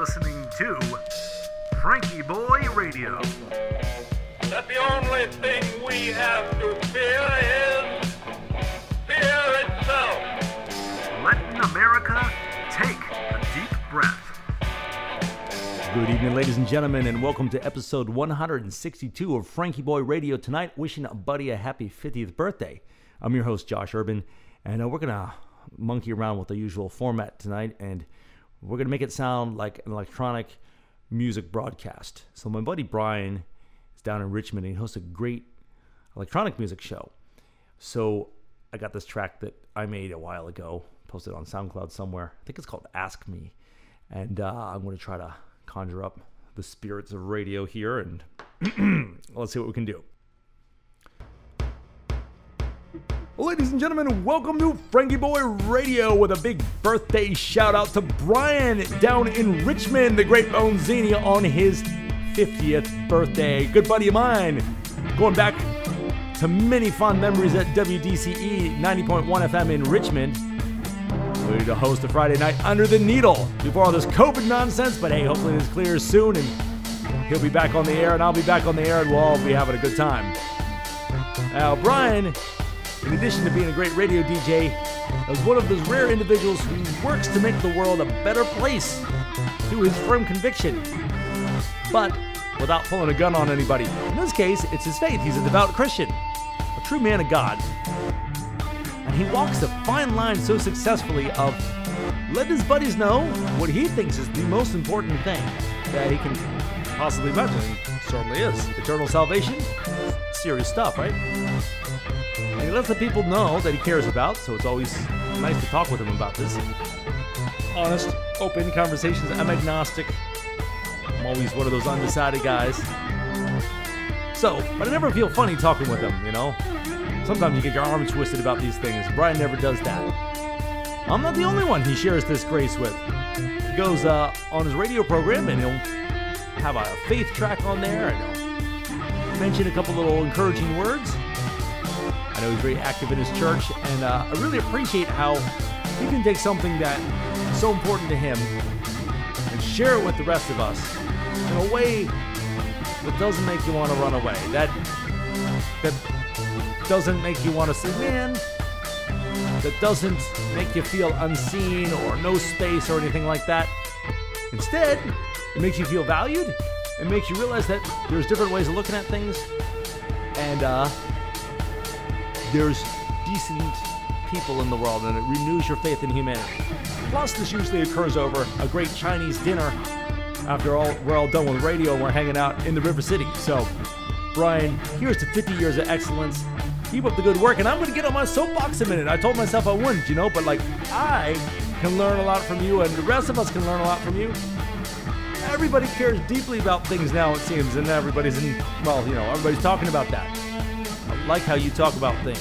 listening to FrankieBoi Radio. that the only thing we have to fear is fear itself. Letting America take a deep breath. Good evening, ladies and gentlemen, and welcome to episode 162 of FrankieBoi Radio. Tonight, wishing a buddy a happy 50th birthday. I'm your host, Josh Urban, and uh, we're going to monkey around with the usual format tonight, and we're going to make it sound like an electronic music broadcast. So, my buddy Brian is down in Richmond, and he hosts a great electronic music show. So, I got this track that I made a while ago, posted on SoundCloud somewhere. I think it's called Ask Me. And uh, I'm going to try to conjure up the spirits of radio here and let's see what we can do. Ladies and gentlemen, welcome to FrankieBoi Radio with a big birthday shout out to Brian down in Richmond, the great Bonzini on his 50th birthday. Good buddy of mine. Going back to many fond memories at WDCE 90.1 FM in Richmond. We to host a Friday night under the needle before all this COVID nonsense, but hey, hopefully this clears soon and he'll be back on the air and I'll be back on the air and we'll all be having a good time. Now, Brian, in addition to being a great radio DJ, is one of those rare individuals who works to make the world a better place through his firm conviction, but without pulling a gun on anybody. In this case, it's his faith. He's a devout Christian, a true man of God and he walks the fine line so successfully of letting his buddies know what he thinks is the most important thing that he can possibly imagine. He certainly is. Eternal salvation, serious stuff, right? And he lets the people know that he cares about, so it's always nice to talk with him about this. Honest, open conversations. I'm agnostic. I'm always one of those undecided guys. So, but I never feel funny talking with him, you know? Sometimes you get your arm twisted about these things. Brian never does that. I'm not the only one he shares this grace with. He goes uh, on his radio program and he'll have a faith track on there and mention a couple little encouraging words. I know he's very active in his church and uh, I really appreciate how he can take something that is so important to him and share it with the rest of us in a way that doesn't make you want to run away. That that doesn't make you want to say, man, that doesn't make you feel unseen or no space or anything like that. Instead, it makes you feel valued. It makes you realize that there's different ways of looking at things, and uh, there's decent people in the world, and it renews your faith in humanity. Plus, this usually occurs over a great Chinese dinner. After all, we're all done with radio and we're hanging out in the River City. So, Brian, here's to 50 years of excellence. Keep up the good work, and I'm gonna get on my soapbox a minute. I told myself I wouldn't, you know, but like I can learn a lot from you, and the rest of us can learn a lot from you. Everybody cares deeply about things now, it seems, and everybody's in, well, you know, everybody's talking about that. I like how you talk about things.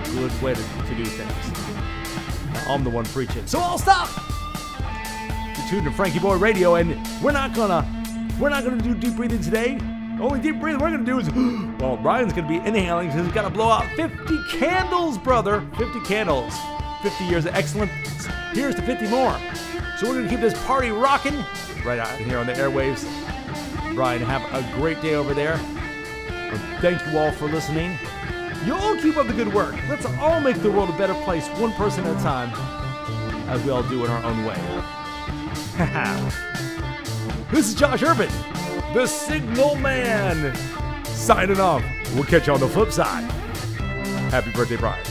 It's a good way to, to do things. I'm the one preaching, so I'll stop. You're tuned to FrankieBoi Radio, and we're not gonna, we're not gonna do deep breathing today. The only deep breathing we're gonna do is, well, Brian's gonna be inhaling because he's gotta blow out 50 candles, brother. 50 candles. 50 years of excellence. Here's to 50 more. So we're gonna keep this party rocking right out here on the airwaves. Brian, have a great day over there. Thank you all for listening. You all keep up the good work. Let's all make the world a better place, one person at a time, as we all do in our own way. this is Josh Urban, the Signal Man, signing off. We'll catch you on the flip side. Happy birthday, Brian.